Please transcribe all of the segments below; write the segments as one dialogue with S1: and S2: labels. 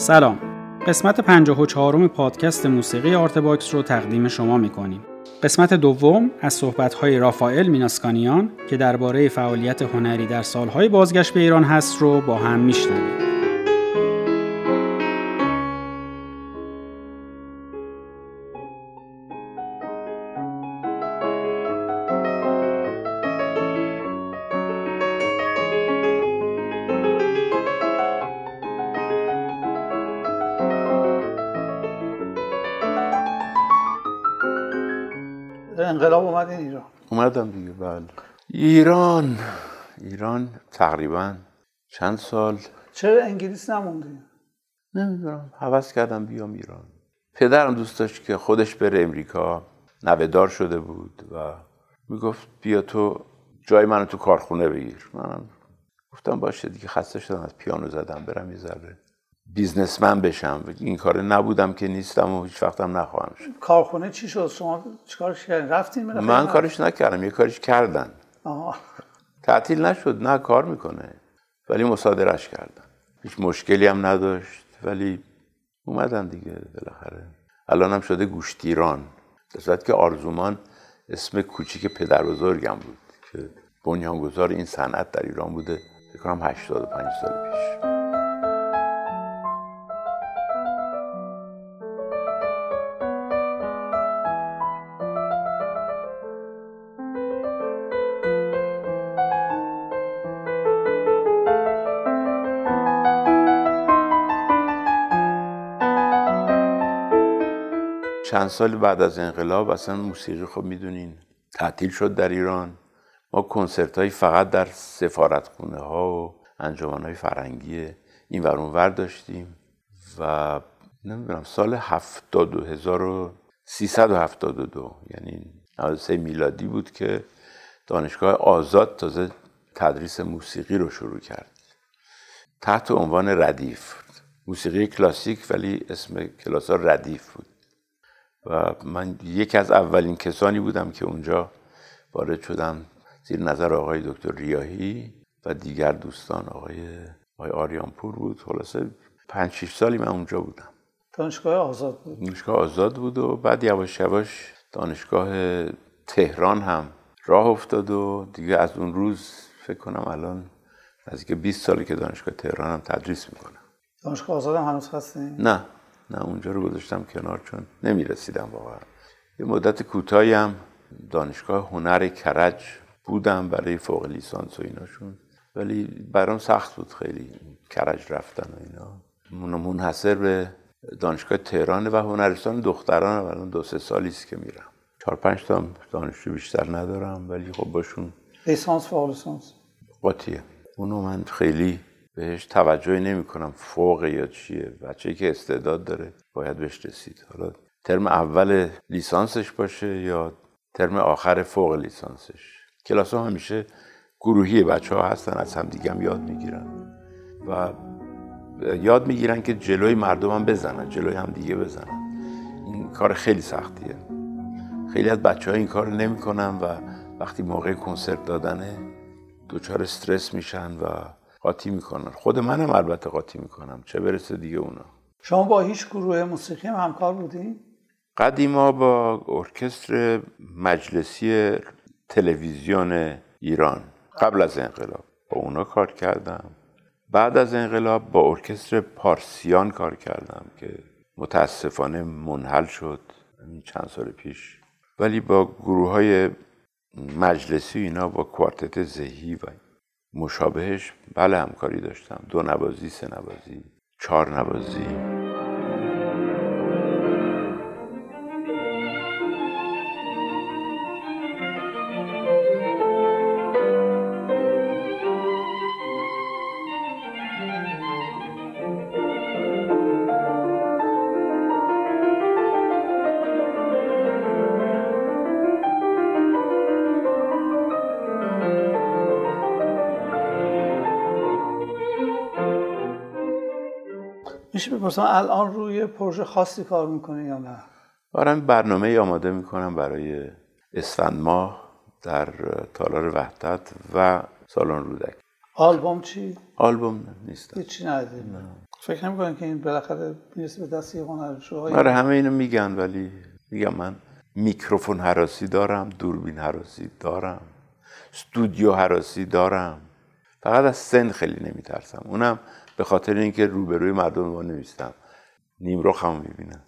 S1: سلام. قسمت 54 پادکست موسیقی آرتباکس رو تقدیم شما می‌کنیم. قسمت دوم از صحبت‌های رافائل میناسکانیان که درباره فعالیت هنری در سالهای بازگشت به ایران هست رو با هم میشنویم.
S2: انقلاب اومدین ایران.
S3: اومدم دیگه بله. ایران ایران تقریبا چند سال؟
S2: چرا انگلیس نموندی؟
S3: نمی‌دونم حوض کردم بیام ایران. پدرم دوست داشت که خودش بره امریکا نوهدار شده بود و می‌گفت بیا تو جای منو تو کارخونه بگیر. منم گفتم باشه دیگه خسته شدم از پیانو زدم برم یه ذره بیزنسمن بشم. این کار نبودم که نیستم و هیچ وقتم نخواهم شد.
S2: کارخونه چی شد؟ شما چیکارش کردین؟ رفتین
S3: من کارش نکردم یه کارش کردن. تعطیل نشد نه کار می‌کنه. ولی مصادرش کردن. هیچ مشکلی هم نداشت ولی اومدن دیگه بالاخره. الان هم شده گوشتیران. در که آرزومان اسم کوچیک پدر بزرگم بود که بنیانگذار این صنعت در ایران بوده. فکر کنم 85 سال پیش. چند سال بعد از انقلاب اصلا موسیقی خب می‌دونین تعطیل شد در ایران. ما کنسرت های فقط در سفارتخونه ها و انجمن های فرنگی این ور داشتیم و نمی‌دونم سال 72 1372 یعنی 93 میلادی بود که دانشگاه آزاد تازه تدریس موسیقی رو شروع کرد. تحت عنوان ردیف. موسیقی کلاسیک ولی اسم کلاس ها ردیف بود. و من یکی از اولین کسانی بودم که اونجا وارد شدم زیر نظر آقای دکتر ریاهی و دیگر دوستان. آقای آقای آریانپور بود. خلاصه پنج شیش سالی من اونجا بودم.
S2: دانشگاه آزاد بود.
S3: دانشگاه آزاد بود و بعد یواش یواش دانشگاه تهران هم راه افتاد و دیگه از اون روز فکر کنم الان که 20 سالی که دانشگاه تهران هم تدریس می‌کنم.
S2: دانشگاه آزاد هم هنوز هستین؟
S3: نه. نه اونجا رو گذاشتم کنار چون نمی‌رسیدم واقعا. یه مدت کوتاهی هم دانشگاه هنر کرج بودم برای فوق لیسانس و ایناشون. ولی برام سخت بود خیلی کرج رفتن و اینا. منحصر به دانشگاه تهران و هنرستان دختران الان دو سه سالی است که میرم. چهار پنج تا دانشجو بیشتر ندارم ولی خب باشون
S2: لیسانس فوق لیسانس.
S3: قاطیه. اونو من خیلی بهش توجهی نمی کنم فوق یا چیه. بچه که استعداد داره باید بهش رسید حالا ترم اول لیسانسش باشه یا ترم آخر فوق لیسانسش. کلاس ها همیشه گروهی بچه ها هستن از هم دیگه هم یاد می‌گیرن. و یاد می‌گیرن که جلوی مردم هم بزنن جلوی هم دیگه بزنن. این کار خیلی سختیه. خیلی از بچه ها این کار نمی‌کنن و وقتی موقع کنسرت دادنه دچار استرس میشن و قاطی می‌کنن. خود منم البته قاطی می‌کنم. چه برسه دیگه اونا.
S2: شما با هیچ گروه موسیقی هم همکار بودین؟
S3: قدیما با ارکستر مجلسی تلویزیون ایران. قبل از انقلاب. با اونا کار کردم. بعد از انقلاب با ارکستر پارسیان کار کردم که متاسفانه منحل شد. چند سال پیش. ولی با گروه های مجلسی اینا با کوارتت زهی و مشابهش بله همکاری داشتم. دو نوازی سه نوازی چهار نوازی.
S2: میشه بپرسم الان روی پروژه خاصی کار می‌کنه یا نه؟
S3: برای برنامه آماده می‌کنم برای اسفند ماه در تالار وحدت و سالن رودک.
S2: آلبوم چی؟
S3: آلبوم نیست
S2: چی نداریم فکر نمی‌کنن که این بالاخره می‌رسه به دست یه هنرپیشه
S3: آره همه اینو میگن ولی میگم من میکروفون حراسی دارم دوربین حراسی دارم استودیو حراسی دارم. فقط از سن خیلی نمیترسم. اونم به خاطر اینکه روبروی مردم ما نمیستم نیم رو هم می‌بینم.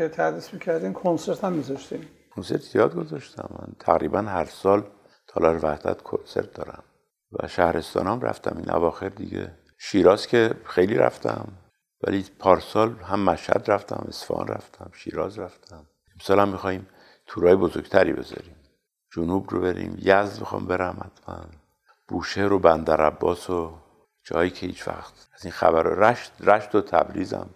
S2: که تدریس می‌کردین کنسرت هم میذاشتیم
S3: کنسرت زیاد گذاشتم. من تقریبا هر سال تالار وحدت کنسرت دارم. و شهرستان هم رفتم. این اواخر دیگه شیراز که خیلی رفتم. ولی پارسال هم مشهد رفتم اصفهان رفتم شیراز رفتم. امسال هم میخواییم تورای بزرگتری بذاریم. جنوب رو بریم. یزد می‌خوام برم حتما. بوشهر و بندر عباس و جایی که هیچ وقت. از این خبر رشت رشت و تبریزم.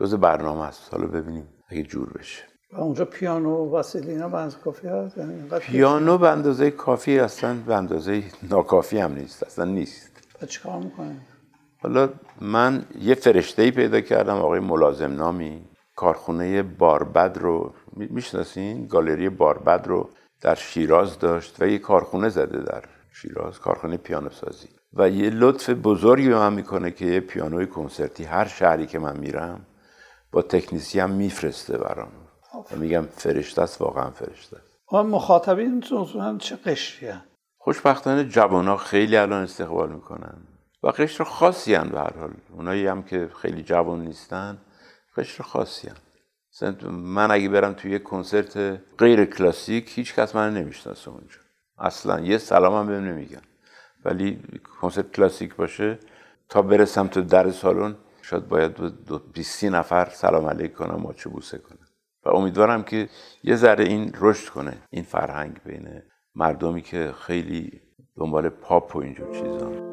S3: جز برنامه است. حالا ببینیم اگه جور بشه.
S2: و اونجا پیانو و واسلینا به اندازه کافی هست؟ یعنی
S3: پیانو؟ به اندازه کافی اصلا به اندازه ناکافی هم نیست اصلا نیست.
S2: و چیکار می‌کنین
S3: حالا من یه فرشته ای پیدا کردم آقای ملازم نامی کارخونه باربد رو می- می‌شناسین؟ گالری باربد رو در شیراز داشت و یه کارخونه زده در شیراز کارخونه پیانو سازی و یه لطف بزرگی به من می‌کنه که یه پیانوی کنسرتی هر شهری که من میرم با تکنیسی هم میفرسته برام. و میگم فرشته است واقعا فرشته است.
S2: و مخاطبینتون اصولا چه قشریه
S3: خوشبختانه جوان خیلی الان استقبال می‌کنن و قشر خاصی هن به هر حال. اونایی هم که خیلی جوان نیستن قشر خاصی. مثلا من اگه برم توی یک کنسرت غیر کلاسیک هیچ کس من نمی‌شناسه اونجا. اصلا یه سلام هم بهم نمیگن. ولی کنسرت کلاسیک باشه تا برسم تو در سالن شاید باید دو, بیستی نفر سلام علیک کنم ماچه بوسه کنم. و امیدوارم که یه ذره این رشد کنه این فرهنگ بین مردمی که خیلی دنبال پاپ و اینجور چیزا.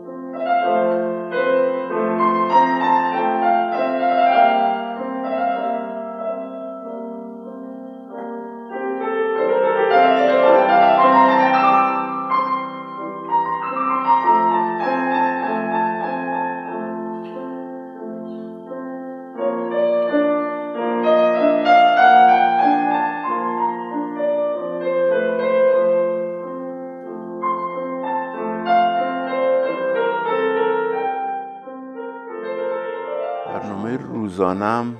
S3: روزانم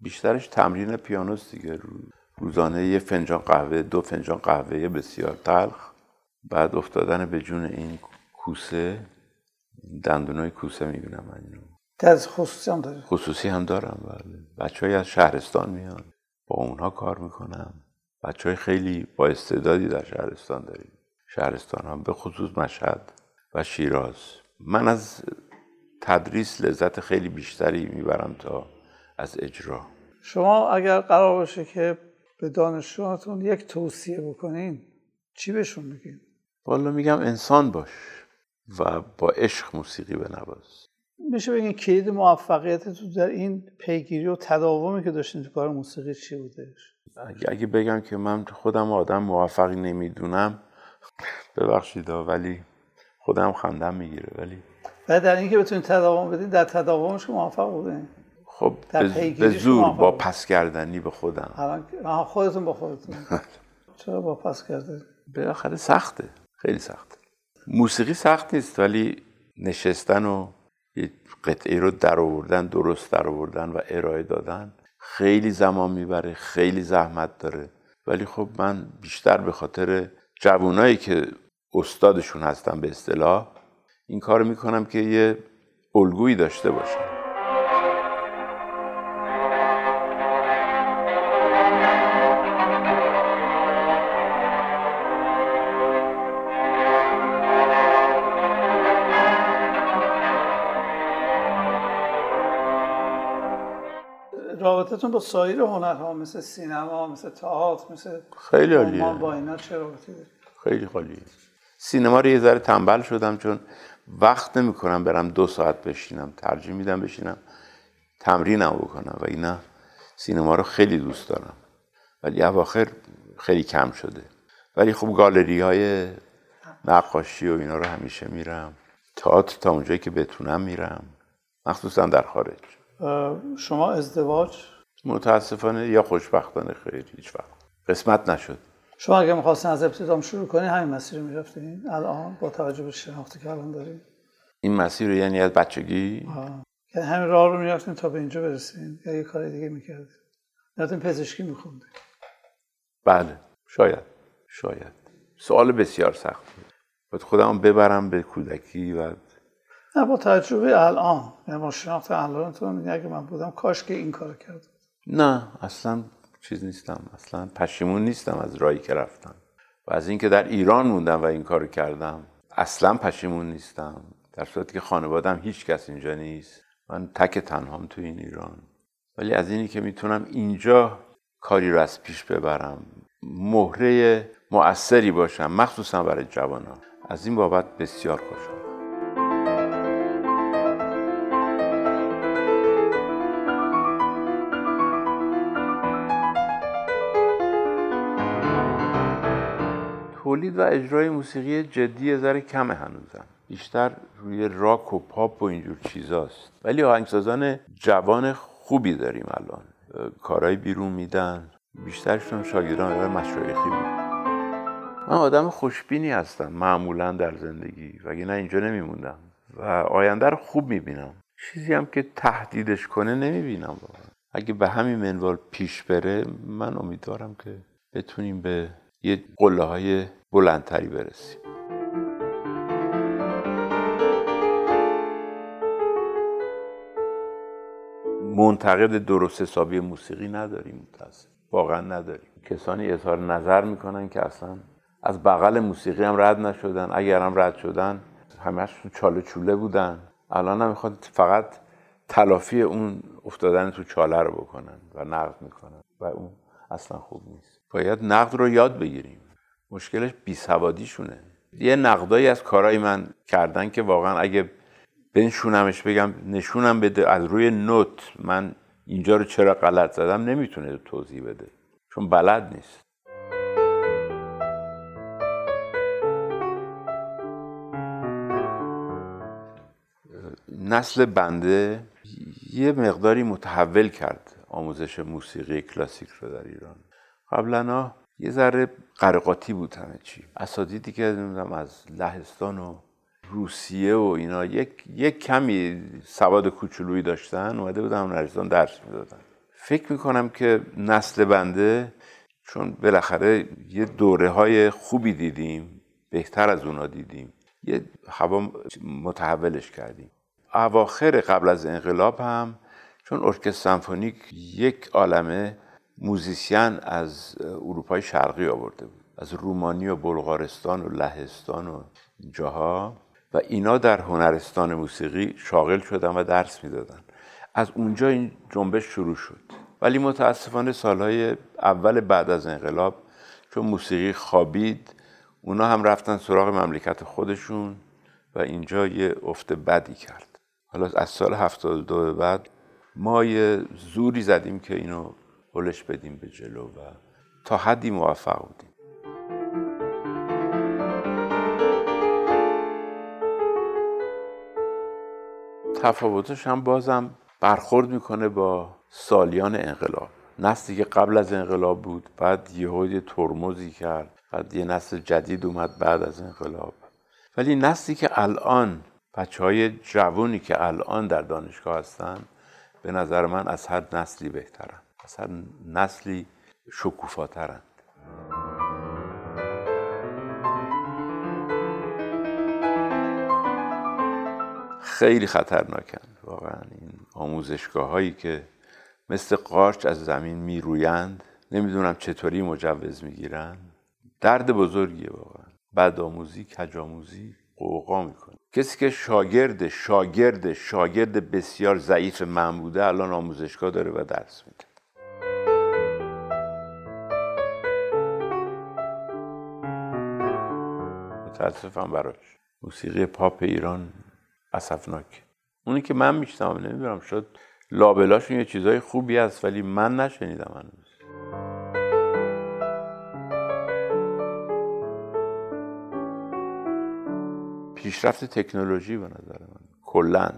S3: بیشترش تمرین پیانوست دیگه. رو- روزانه یه فنجان قهوه دو فنجان قهوه بسیار تلخ. بعد افتادن به جون این کوسه دندونای کوسه می‌بینم من اینو.
S2: درس خصوصی هم داره
S3: خصوصی هم دارم بله. بچه از شهرستان میان. با اونها کار می‌کنم. بچه های خیلی با استعدادی در شهرستان داریم. شهرستان هم به خصوص مشهد و شیراز. من از تدریس لذت خیلی بیشتری می‌برم تا از اجرا.
S2: شما اگر قرار باشه که به دانشجوهاتون یک توصیه بکنین چی بهشون میگین؟
S3: والا میگم انسان باش و با عشق موسیقی بنواز.
S2: میشه بگین کلید موفقیت تو در این پیگیری و تداومی که داشتین تو کار موسیقی چی بودش
S3: اگه, اگه بگم که من خودم آدم موفقی نمی‌دونم ببخشید ولی خودم خندم می‌گیره ولی
S2: و در اینکه بتونین تداوم بدین در تداومش که موفق بودین.
S3: خب به- زور با. پس کردنی به خودم.
S2: الان آها، خودتون با خودتون. چرا با پس کرده
S3: بالاخره سخته. خیلی سخته. موسیقی سخت نیست ولی نشستن و یه قطعه رو در آوردن درست در آوردن و ارائه دادن خیلی زمان می‌بره خیلی زحمت داره. ولی خب من بیشتر به خاطر جوانایی که استادشون هستم به اصطلاح این کار می‌کنم که یه الگویی داشته باشم.
S2: رابطتون با سایر هنرها مثل سینما مثل تئاتر مثل
S3: خیلی عالیه.
S2: با اینا چه رابطی داره؟
S3: خیلی خالیه سینما رو یه ذره تنبل شدم چون وقت نمی‌کنم برم دو ساعت بشینم ترجیح میدم بشینم تمرینم بکنم و اینا. سینما رو خیلی دوست دارم. ولی اواخر خیلی کم شده. ولی خب گالری های نقاشی و اینا رو همیشه میرم. تئاتر تا اونجایی که بتونم میرم. مخصوصا در خارج.
S2: شما ازدواج؟
S3: متاسفانه یا خوشبختانه خیر هیچ وقت قسمت نشد.
S2: شما اگه می‌خواستین از ابتدام شروع کنین همین مسیر می‌رفتین. الان با توجه به شناختی که الان داریم
S3: این مسیر رو یعنی از بچگی؟
S2: یعنی همین راه رو می‌رفتین تا به اینجا برسین. یا یه کار دیگه می‌کردین. می‌رفتین پزشکی میخوندین.
S3: بله. شاید. شاید. سوال بسیار سخت. باید خودم ببرم به کودکی و
S2: نه با تجربه الان. یعنی با شناخت الانتون. اگه من بودم کاش که این کار کردم.
S3: نه اصلا چیز نیستم. اصلا پشیمون نیستم از راهی که رفتم. و از اینکه در ایران موندم و این کارو کردم اصلا پشیمون نیستم. در صورتی که خانوادم هیچ کس اینجا نیست. من تک تنهام تو این ایران. ولی از اینی که می‌تونم اینجا کاری رو از پیش ببرم مهره مؤثری باشم مخصوصا برای جوانان. از این بابت بسیار خوشحال تولید و اجرای موسیقی جدی ذره کمه هنوزم. بیشتر روی راک و پاپ و اینجور چیزاست. ولی آهنگسازان جوان خوبی داریم الان. کارهای بیرون میدن. بیشترشون شاگردان و مشایخی بود. من آدم خوشبینی هستم معمولا در زندگی نه اینجا نمیموندم. و آینده رو خوب می‌بینم. چیزی هم که تهدیدش کنه نمی‌بینم واقعا. اگه به همین منوال پیش بره من امیدوارم که بتونیم به یه قله های بلندتری برسیم. منتقد درست حسابی موسیقی نداریم متاسف واقعا نداریم. کسانی اظهار نظر می‌کنن که اصلا از بغل موسیقی هم رد نشدن. اگر هم رد شدن همشون چاله چوله بودن. الان هم می‌خواد فقط تلافی اون افتادن تو چاله رو بکنن و نقد می‌کنن و اون اصلا خوب نیست. باید نقد رو یاد بگیریم. مشکلش بیسوادیشونه. یه نقدایی از کارهای من کردن که واقعا اگه بنشونمش بگم نشونم بده از روی نوت من اینجا رو چرا غلط زدم نمی‌تونه توضیح بده. چون بلد نیست. نسل بنده یه مقداری متحول کرد آموزش موسیقی کلاسیک رو در ایران. قبلا یه ذره قرقاتی بود همه چی. اساتیدی که نمی‌دونم از لهستان و روسیه و اینا یک, یک کمی سواد کوچولویی داشتن اومده بودن هنرستان درس می‌دادن. فکر می‌کنم که نسل بنده چون بالاخره یه دوره های خوبی دیدیم بهتر از اونا دیدیم. یه هوا متحولش کردیم. اواخر قبل از انقلاب هم چون ارکستر سمفونیک یک عالمه موزیسین از اروپای شرقی آورده بود از رومانی و بلغارستان و لهستان و جاها و اینا در هنرستان موسیقی شاغل شدن و درس می‌دادن. از اونجا این جنبش شروع شد. ولی متاسفانه سالهای اول بعد از انقلاب چون موسیقی خوابید اونا هم رفتن سراغ مملکت خودشون و اینجا یه افت بدی کرد. حالا از سال 72 به بعد ما یه زوری زدیم که اینو هلش بدیم به جلو و تا حدی موفق بودیم. تفاوتش هم بازم برخورد می‌کنه با سالیان انقلاب. نسلی که قبل از انقلاب بود بعد یهو یه ترمزی کرد بعد یه نسل جدید اومد بعد از انقلاب. ولی نسلی که الان بچه های جوانی که الان در دانشگاه هستن به نظر من از هر نسلی بهترن. هر نسلی شکوفاترند. خیلی خطرناکن. واقعا این آموزشگاه هایی که مثل قارچ از زمین میرویند نمی‌دونم چطوری مجوز می‌گیرن. درد بزرگیه واقعا. بد آموزی کج آموزی قوقا می‌کنه. کسی که شاگرد شاگرد شاگرد بسیار ضعیف من بوده الان آموزشگاه داره و درس میده. متاسفم براش. موسیقی پاپ ایران اسفناک. اونی که من میشتم نمی‌دونم شد لابلاشون یه چیزای خوبی هست ولی من نشنیدم هنوز. پیشرفت تکنولوژی به نظر من. کلا.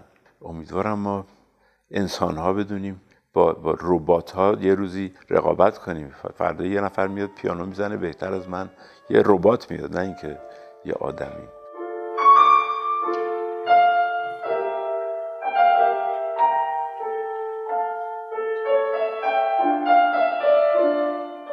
S3: امیدوارم ما انسان ها بدونیم با, با ربات ها یه روزی رقابت کنیم. فردا یه نفر میاد پیانو می‌زنه بهتر از من یه ربات میاد نه اینکه یه آدمی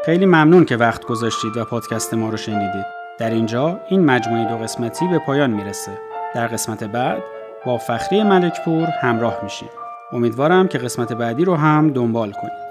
S1: خیلی ممنون که وقت گذاشتید و پادکست ما رو شنیدید. در اینجا این مجموعه دو قسمتی به پایان می‌رسه. در قسمت بعد با فخری ملکپور همراه میشیم. امیدوارم که قسمت بعدی رو هم دنبال کنید.